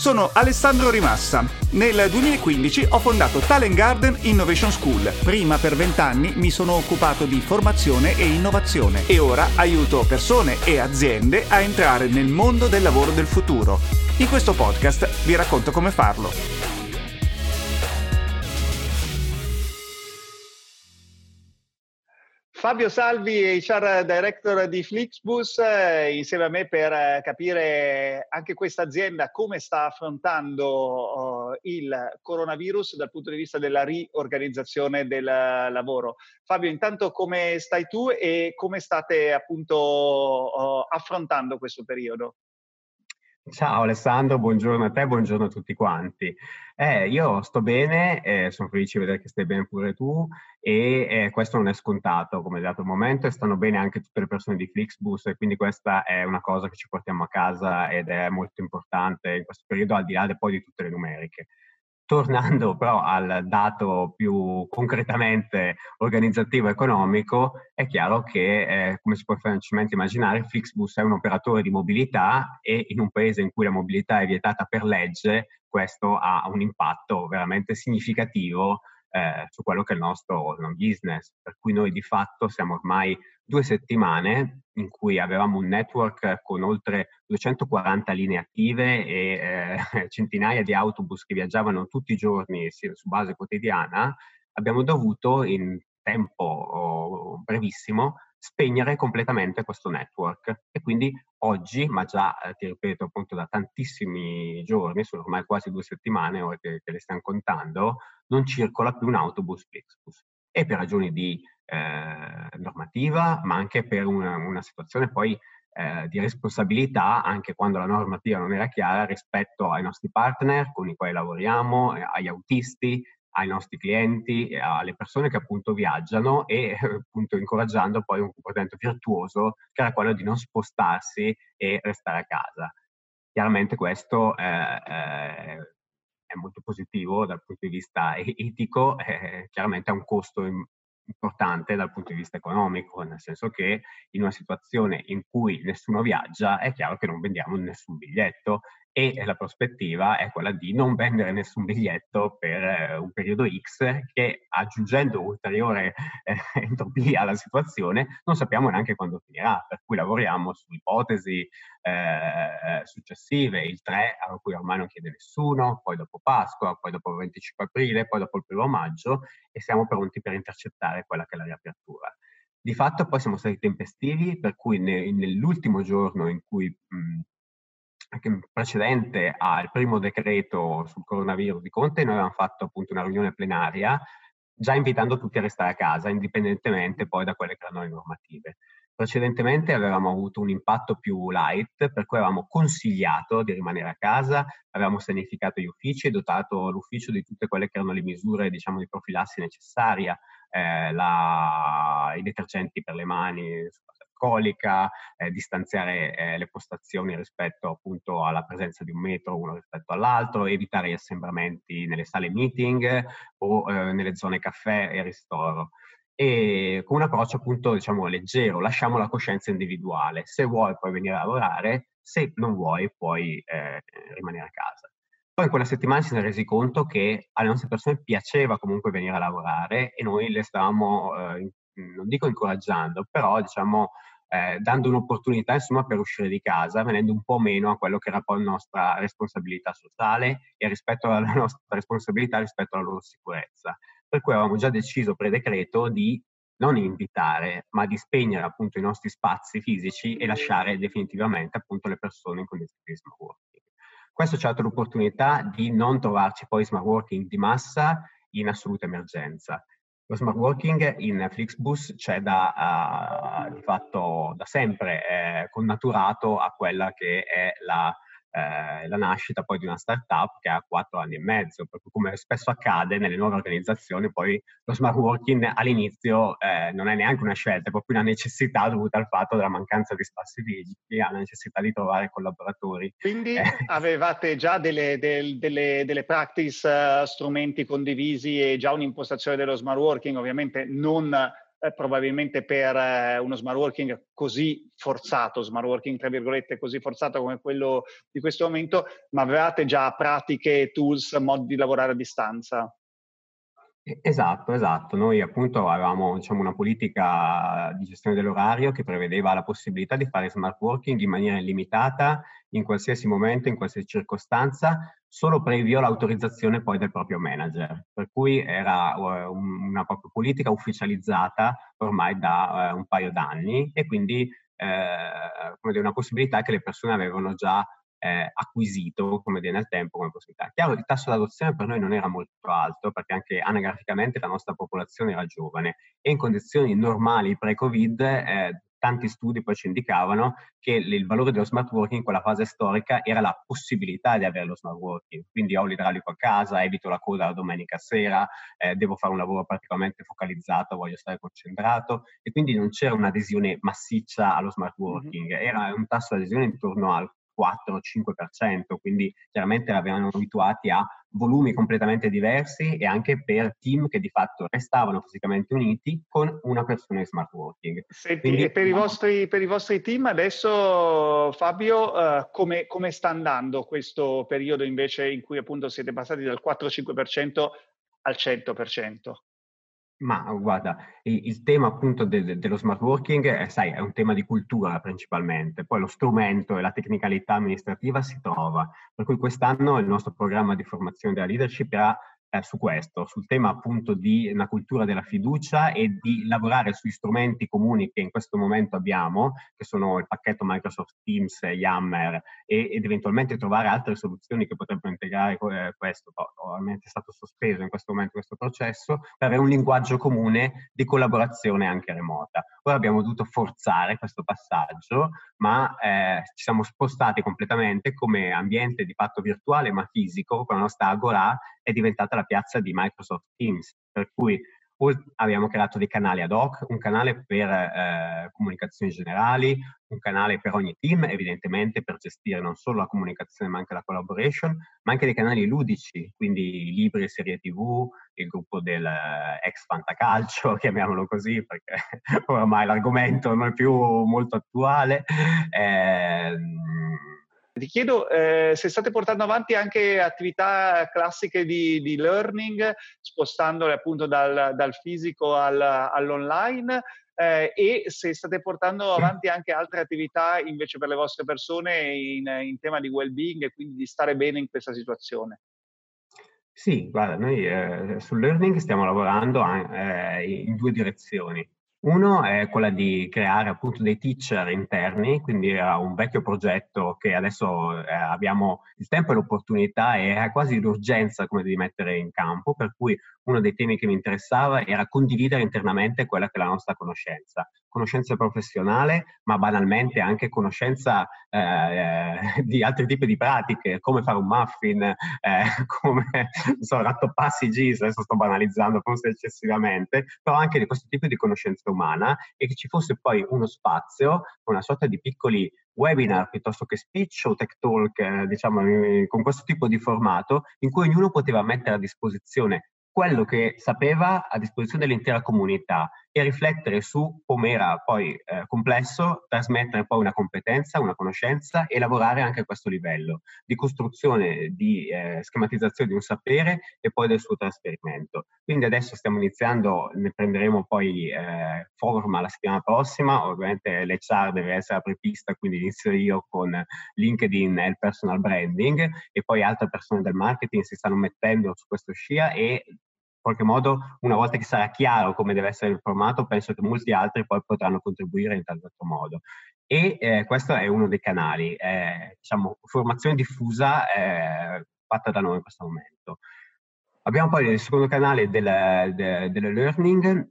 Sono Alessandro Rimassa. Nel 2015 ho fondato Talent Garden Innovation School. Prima per vent'anni mi sono occupato di formazione e innovazione e ora aiuto persone e aziende a entrare nel mondo del lavoro del futuro. In questo podcast vi racconto come farlo. Fabio Salvi, HR Director di Flixbus, eh, insieme a me per eh, capire anche questa azienda come sta affrontando uh, il coronavirus dal punto di vista della riorganizzazione del lavoro. Fabio, intanto come stai tu e come state appunto affrontando questo periodo? Ciao Alessandro, buongiorno a te, buongiorno a tutti quanti. Eh, io sto bene, eh, sono felice di vedere che stai bene pure tu e eh, questo non è scontato come dato il momento e stanno bene anche tutte le persone di Flixbus e quindi questa è una cosa che ci portiamo a casa ed è molto importante in questo periodo al di là poi di tutte le numeriche. Tornando però al dato più concretamente organizzativo economico, è chiaro che, eh, come si può facilmente immaginare, Flixbus è un operatore di mobilità e in un paese in cui la mobilità è vietata per legge, questo ha un impatto veramente significativo eh, su quello che è il nostro business. Per cui noi di fatto siamo ormai due settimane in cui avevamo un network con oltre 240 linee attive e eh, centinaia di autobus che viaggiavano tutti i giorni su base quotidiana, abbiamo dovuto in tempo oh, brevissimo spegnere completamente questo network. E quindi oggi, ma già eh, ti ripeto appunto da tantissimi giorni, sono ormai quasi due settimane ora che, che le stiamo contando, non circola più un autobus Flixbus e per ragioni di eh, normativa, ma anche per una, una situazione poi eh, di responsabilità, anche quando la normativa non era chiara, rispetto ai nostri partner con i quali lavoriamo, eh, agli autisti, ai nostri clienti, alle persone che appunto viaggiano e appunto incoraggiando poi un comportamento virtuoso che era quello di non spostarsi e restare a casa. Chiaramente questo eh, eh, è molto positivo dal punto di vista etico, eh, chiaramente ha un costo importante dal punto di vista economico, nel senso che in una situazione in cui nessuno viaggia è chiaro che non vendiamo nessun biglietto e la prospettiva è quella di non vendere nessun biglietto per eh, un periodo X che aggiungendo ulteriore eh, entropia alla situazione non sappiamo neanche quando finirà, per cui lavoriamo su ipotesi eh, successive, il 3 a cui ormai non chiede nessuno, poi dopo Pasqua, poi dopo il 25 aprile, poi dopo il primo maggio e siamo pronti per intercettare quella che è la riapertura. Di fatto poi siamo stati tempestivi, per cui ne, nell'ultimo giorno in cui mh, precedente al primo decreto sul coronavirus di Conte, noi avevamo fatto appunto una riunione plenaria già invitando tutti a restare a casa, indipendentemente poi da quelle che erano le normative. Precedentemente avevamo avuto un impatto più light, per cui avevamo consigliato di rimanere a casa, avevamo sanificato gli uffici e dotato l'ufficio di tutte quelle che erano le misure diciamo, di profilassi necessaria, eh, i detergenti per le mani, alcolica, eh, distanziare eh, le postazioni rispetto appunto alla presenza di un metro uno rispetto all'altro, evitare gli assembramenti nelle sale meeting o eh, nelle zone caffè e ristoro e con un approccio appunto diciamo leggero, lasciamo la coscienza individuale, se vuoi puoi venire a lavorare, se non vuoi puoi eh, rimanere a casa. Poi in quella settimana ci siamo resi conto che alle nostre persone piaceva comunque venire a lavorare e noi le stavamo, eh, non dico incoraggiando, però diciamo eh, dando un'opportunità insomma per uscire di casa, venendo un po' meno a quello che era poi la nostra responsabilità sociale e rispetto alla nostra responsabilità rispetto alla loro sicurezza. Per cui avevamo già deciso pre-decreto di non invitare, ma di spegnere appunto i nostri spazi fisici e lasciare definitivamente appunto le persone in condizioni di smart working. Questo ci ha dato l'opportunità di non trovarci poi smart working di massa in assoluta emergenza. Lo smart working in Flixbus c'è da, uh, di fatto da sempre, è connaturato a quella che è la eh, la nascita poi di una startup che ha quattro anni e mezzo, perché come spesso accade nelle nuove organizzazioni, poi lo smart working all'inizio eh, non è neanche una scelta, è proprio una necessità dovuta al fatto della mancanza di spazi fisici, alla necessità di trovare collaboratori. Quindi eh. avevate già delle, del, delle, delle practice, uh, strumenti condivisi e già un'impostazione dello smart working, ovviamente non eh, probabilmente per eh, uno smart working così forzato, smart working tra virgolette così forzato come quello di questo momento, ma avevate già pratiche, tools, modi di lavorare a distanza? Esatto, esatto. Noi appunto avevamo diciamo, una politica di gestione dell'orario che prevedeva la possibilità di fare smart working in maniera illimitata, in qualsiasi momento, in qualsiasi circostanza, solo previo l'autorizzazione poi del proprio manager. Per cui era una propria politica ufficializzata ormai da uh, un paio d'anni e quindi eh, come dire, una possibilità che le persone avevano già eh, acquisito, come dire, nel tempo come possibilità. Chiaro, il tasso d'adozione per noi non era molto alto, perché anche anagraficamente la nostra popolazione era giovane e in condizioni normali pre-Covid eh, tanti studi poi ci indicavano che il valore dello smart working in quella fase storica era la possibilità di avere lo smart working. Quindi ho l'idraulico a casa, evito la coda la domenica sera, eh, devo fare un lavoro particolarmente focalizzato, voglio stare concentrato e quindi non c'era un'adesione massiccia allo smart working, era un tasso di adesione intorno al 4-5%, quindi chiaramente eravamo abituati a volumi completamente diversi e anche per team che di fatto restavano fisicamente uniti con una persona in smart working. Senti, quindi, per, i vostri, per, i vostri, team adesso, Fabio, uh, come, come sta andando questo periodo invece in cui appunto siete passati dal 4-5% al 100%? Ma guarda, il, tema appunto de, dello smart working è, sai, è un tema di cultura principalmente, poi lo strumento e la tecnicalità amministrativa si trova, per cui quest'anno il nostro programma di formazione della leadership ha eh, su questo, sul tema appunto di una cultura della fiducia e di lavorare sui strumenti comuni che in questo momento abbiamo, che sono il pacchetto Microsoft Teams, Yammer, e, ed eventualmente trovare altre soluzioni che potrebbero integrare eh, questo. Ovviamente è stato sospeso in questo momento questo processo per avere un linguaggio comune di collaborazione anche remota. Ora abbiamo dovuto forzare questo passaggio, ma eh, ci siamo spostati completamente come ambiente di fatto virtuale ma fisico, con la nostra Agora è diventata la piazza di Microsoft Teams, per cui abbiamo creato dei canali ad hoc, un canale per eh, comunicazioni generali, un canale per ogni team, evidentemente per gestire non solo la comunicazione ma anche la collaboration, ma anche dei canali ludici, quindi libri, serie tv, il gruppo del eh, ex fantacalcio, chiamiamolo così perché oramai l'argomento non è più molto attuale. Eh, ti chiedo eh, se state portando avanti anche attività classiche di, di learning, spostandole appunto dal, dal fisico al, all'online eh, e se state portando avanti anche altre attività invece per le vostre persone in, in tema di well-being e quindi di stare bene in questa situazione. Sì, guarda, noi eh, sul learning stiamo lavorando eh, in due direzioni. Uno è quella di creare appunto dei teacher interni, quindi era un vecchio progetto che adesso eh, abbiamo il tempo e l'opportunità e quasi l'urgenza come di mettere in campo, per cui uno dei temi che mi interessava era condividere internamente quella che è la nostra conoscenza, conoscenza professionale, ma banalmente anche conoscenza eh, di altri tipi di pratiche, come fare un muffin, eh, come so, rattopparsi i GIS, adesso sto banalizzando forse eccessivamente, però anche di questo tipo di conoscenza umana e che ci fosse poi uno spazio, una sorta di piccoli webinar piuttosto che speech o tech talk, eh, diciamo, con questo tipo di formato, in cui ognuno poteva mettere a disposizione quello che sapeva a disposizione dell'intera comunità e riflettere su come era poi eh, complesso trasmettere poi una competenza, una conoscenza e lavorare anche a questo livello di costruzione, di eh, schematizzazione di un sapere e poi del suo trasferimento. Quindi adesso stiamo iniziando, ne prenderemo poi eh, forma la settimana prossima, ovviamente l'HR deve essere a prepista, quindi inizio io con LinkedIn e il personal branding e poi altre persone del marketing si stanno mettendo su questo scia e qualche modo, una volta che sarà chiaro come deve essere il formato, penso che molti altri poi potranno contribuire in tal modo. E eh, questo è uno dei canali, eh, diciamo, formazione diffusa eh, fatta da noi in questo momento. Abbiamo poi il secondo canale del, del, del learning,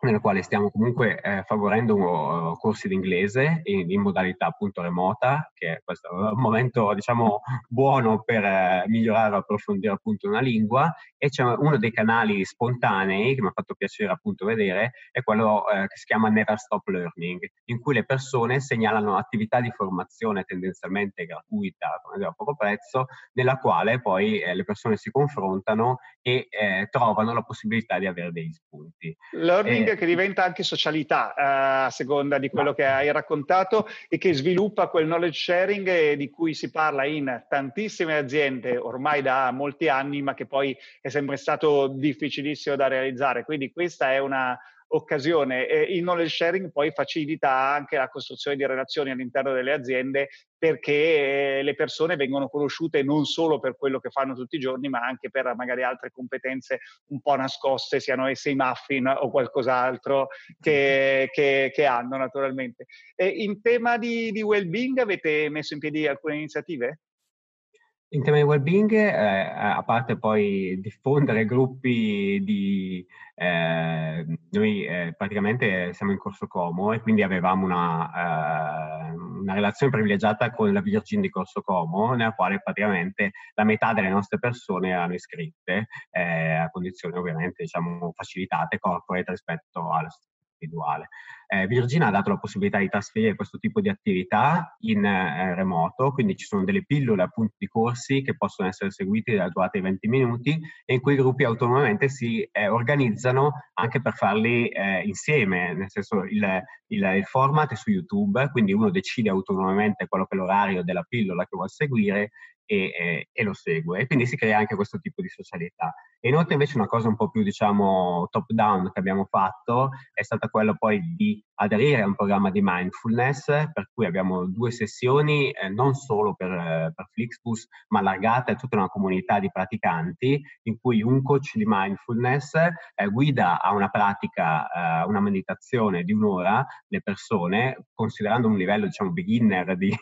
nel quale stiamo comunque eh, favorendo uh, corsi d'inglese in, in, modalità appunto remota, che è questo un momento diciamo buono per eh, migliorare o approfondire appunto una lingua. E c'è uno dei canali spontanei che mi ha fatto piacere appunto vedere è quello eh, che si chiama Never Stop Learning, in cui le persone segnalano attività di formazione tendenzialmente gratuita, a poco prezzo, nella quale poi eh, le persone si confrontano e eh, trovano la possibilità di avere degli spunti. Learning eh, che diventa anche socialità eh, a seconda di quello no. che hai raccontato e che sviluppa quel knowledge sharing di cui si parla in tantissime aziende ormai da molti anni, ma che poi è sempre stato difficilissimo da realizzare. Quindi questa è una occasione. E il knowledge sharing poi facilita anche la costruzione di relazioni all'interno delle aziende perché le persone vengono conosciute non solo per quello che fanno tutti i giorni, ma anche per magari altre competenze un po' nascoste, siano esse i muffin o qualcos'altro che, che, che hanno naturalmente. E in tema di, di well-being avete messo in piedi alcune iniziative? In tema di well-being, eh, a parte poi diffondere gruppi di... Eh, noi eh, praticamente siamo in Corso Como e quindi avevamo una, eh, una, relazione privilegiata con la Virgin di Corso Como, nella quale praticamente la metà delle nostre persone erano iscritte, eh, a condizioni ovviamente diciamo, facilitate, corporate rispetto alla individuale. Eh, Virginia ha dato la possibilità di trasferire questo tipo di attività in eh, remoto, quindi ci sono delle pillole appunto di corsi che possono essere seguiti della durata di 20 minuti e in cui gruppi autonomamente si eh, organizzano anche per farli eh, insieme, nel senso il, il, il, format è su YouTube, quindi uno decide autonomamente quello che è l'orario della pillola che vuole seguire e, e, e, lo segue. E quindi si crea anche questo tipo di socialità. E inoltre invece una cosa un po' più, diciamo, top down che abbiamo fatto è stata quella poi di aderire a un programma di mindfulness, per cui abbiamo due sessioni, eh, non solo per, eh, per Flixbus, ma allargate a tutta una comunità di praticanti, in cui un coach di mindfulness eh, guida a una pratica, eh, una meditazione di un'ora le persone, considerando un livello, diciamo, beginner di,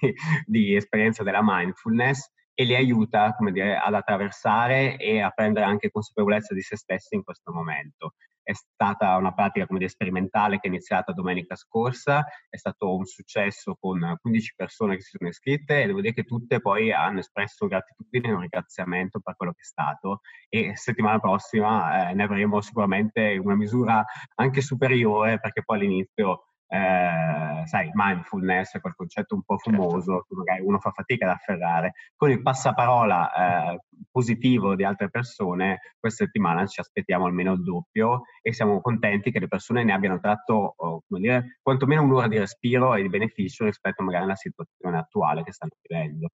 di esperienza della mindfulness, e li aiuta come dire, ad attraversare e a prendere anche consapevolezza di se stessi in questo momento. È stata una pratica come dire, sperimentale che è iniziata domenica scorsa, è stato un successo con 15 persone che si sono iscritte e devo dire che tutte poi hanno espresso gratitudine e un ringraziamento per quello che è stato e settimana prossima eh, ne avremo sicuramente una misura anche superiore perché poi all'inizio eh, sai, mindfulness, quel concetto un po' certo. fumoso che magari uno fa fatica ad afferrare. Con il passaparola eh, positivo di altre persone, questa settimana ci aspettiamo almeno il doppio e siamo contenti che le persone ne abbiano tratto, oh, come dire, quantomeno un'ora di respiro e di beneficio rispetto magari alla situazione attuale che stanno vivendo.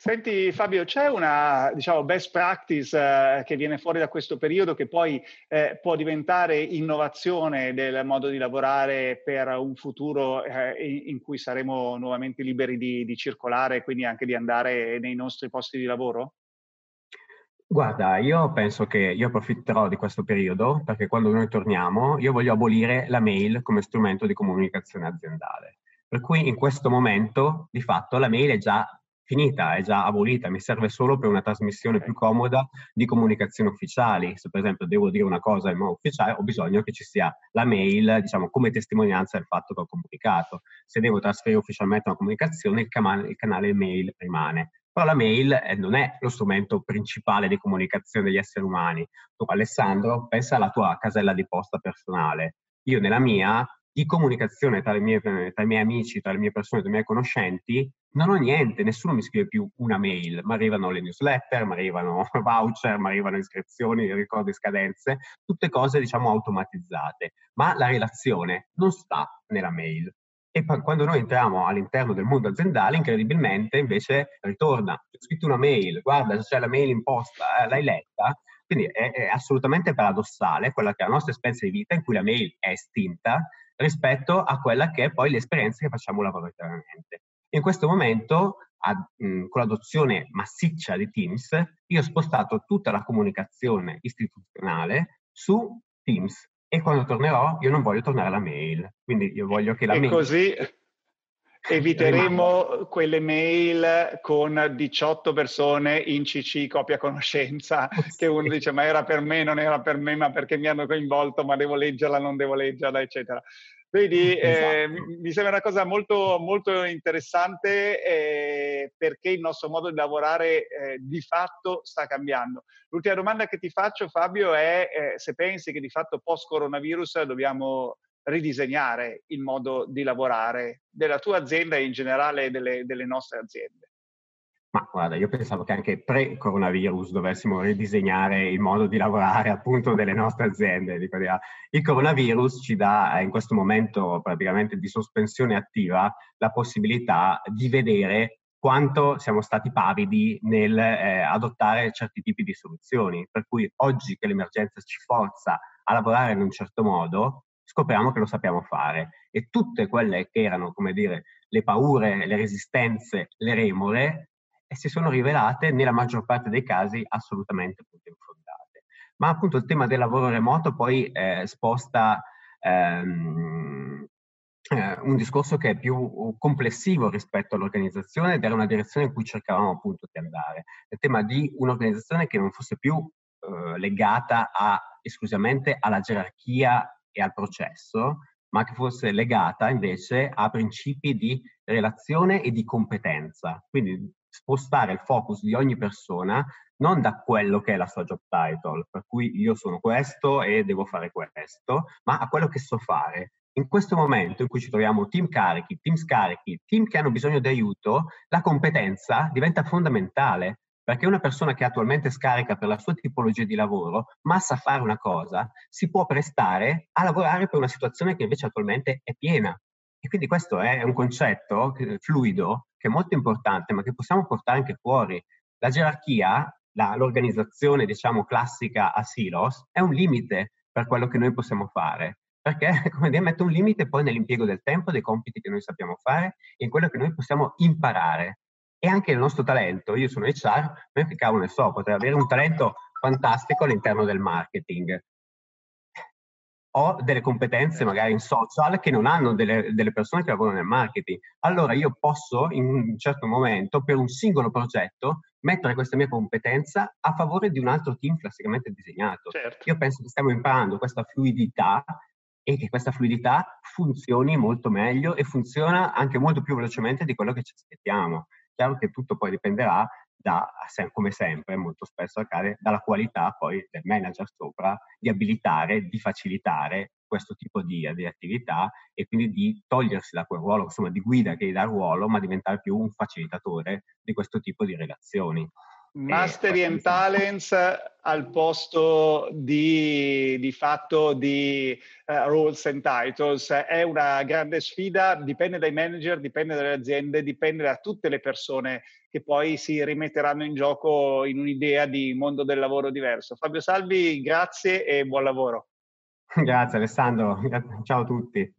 Senti Fabio, c'è una diciamo, best practice eh, che viene fuori da questo periodo che poi eh, può diventare innovazione del modo di lavorare per un futuro eh, in cui saremo nuovamente liberi di, di circolare e quindi anche di andare nei nostri posti di lavoro? Guarda, io penso che io approfitterò di questo periodo perché quando noi torniamo io voglio abolire la mail come strumento di comunicazione aziendale. Per cui in questo momento di fatto la mail è già finita, è già abolita, mi serve solo per una trasmissione più comoda di comunicazioni ufficiali. Se per esempio devo dire una cosa in modo ufficiale, ho bisogno che ci sia la mail, diciamo, come testimonianza del fatto che ho comunicato. Se devo trasferire ufficialmente una comunicazione, il, canale, il canale mail rimane. Però la mail eh, non è lo strumento principale di comunicazione degli esseri umani. Tu, Alessandro, pensa alla tua casella di posta personale. Io nella mia di comunicazione tra, mie, tra, i miei amici, tra le mie persone, tra i miei conoscenti, non ho niente, nessuno mi scrive più una mail, mi arrivano le newsletter, mi arrivano voucher, mi arrivano iscrizioni, ricordi, scadenze, tutte cose diciamo automatizzate, ma la relazione non sta nella mail. E quando noi entriamo all'interno del mondo aziendale, incredibilmente invece ritorna, ho scritto una mail, guarda c'è la mail in posta, eh, l'hai letta? Quindi è, è assolutamente paradossale quella che è la nostra esperienza di vita in cui la mail è estinta rispetto a quella che è poi l'esperienza che facciamo lavoratoriamente. In questo momento, a, mh, con l'adozione massiccia di Teams, io ho spostato tutta la comunicazione istituzionale su Teams e quando tornerò io non voglio tornare alla mail, quindi io voglio che la e mail... Così eviteremo quelle mail con 18 persone in CC copia conoscenza che uno dice ma era per me, non era per me, ma perché mi hanno coinvolto, ma devo leggerla, non devo leggerla, eccetera. Quindi eh, esatto. mi sembra una cosa molto, molto interessante eh, perché il nostro modo di lavorare eh, di fatto sta cambiando. L'ultima domanda che ti faccio Fabio è eh, se pensi che di fatto post coronavirus dobbiamo ridisegnare il modo di lavorare della tua azienda e in generale delle, delle nostre aziende? Ma guarda, io pensavo che anche pre-coronavirus dovessimo ridisegnare il modo di lavorare appunto delle nostre aziende. Il coronavirus ci dà in questo momento praticamente di sospensione attiva la possibilità di vedere quanto siamo stati pavidi nel eh, adottare certi tipi di soluzioni. Per cui oggi che l'emergenza ci forza a lavorare in un certo modo, scopriamo che lo sappiamo fare. E tutte quelle che erano, come dire, le paure, le resistenze, le remore, e si sono rivelate nella maggior parte dei casi assolutamente infondate. Ma appunto il tema del lavoro remoto poi eh, sposta ehm, eh, un discorso che è più complessivo rispetto all'organizzazione ed era una direzione in cui cercavamo appunto di andare. Il tema di un'organizzazione che non fosse più eh, legata a, esclusivamente alla gerarchia e al processo, ma che fosse legata invece a principi di relazione e di competenza. Quindi spostare il focus di ogni persona non da quello che è la sua job title, per cui io sono questo e devo fare questo, ma a quello che so fare. In questo momento in cui ci troviamo team carichi, team scarichi, team che hanno bisogno di aiuto, la competenza diventa fondamentale, perché una persona che attualmente scarica per la sua tipologia di lavoro, ma sa fare una cosa, si può prestare a lavorare per una situazione che invece attualmente è piena. E quindi questo è un concetto fluido che è molto importante, ma che possiamo portare anche fuori. La gerarchia, la, l'organizzazione, diciamo, classica a silos, è un limite per quello che noi possiamo fare. Perché, come dire, mette un limite poi nell'impiego del tempo, dei compiti che noi sappiamo fare e in quello che noi possiamo imparare. E anche il nostro talento, io sono HR, ma che cavolo ne so, potrei avere un talento fantastico all'interno del marketing, ho delle competenze magari in social che non hanno delle, delle, persone che lavorano nel marketing. Allora io posso in un certo momento per un singolo progetto mettere questa mia competenza a favore di un altro team classicamente disegnato. Certo. Io penso che stiamo imparando questa fluidità e che questa fluidità funzioni molto meglio e funziona anche molto più velocemente di quello che ci aspettiamo. Chiaro che tutto poi dipenderà da, come sempre, molto spesso accade, dalla qualità poi del manager sopra di abilitare, di facilitare questo tipo di, di, attività e quindi di togliersi da quel ruolo, insomma, di guida che gli dà il ruolo, ma diventare più un facilitatore di questo tipo di relazioni. Mastery and Talents al posto di, di fatto di uh, Rules and Titles è una grande sfida, dipende dai manager, dipende dalle aziende, dipende da tutte le persone che poi si rimetteranno in gioco in un'idea di mondo del lavoro diverso. Fabio Salvi, grazie e buon lavoro. Grazie Alessandro, ciao a tutti.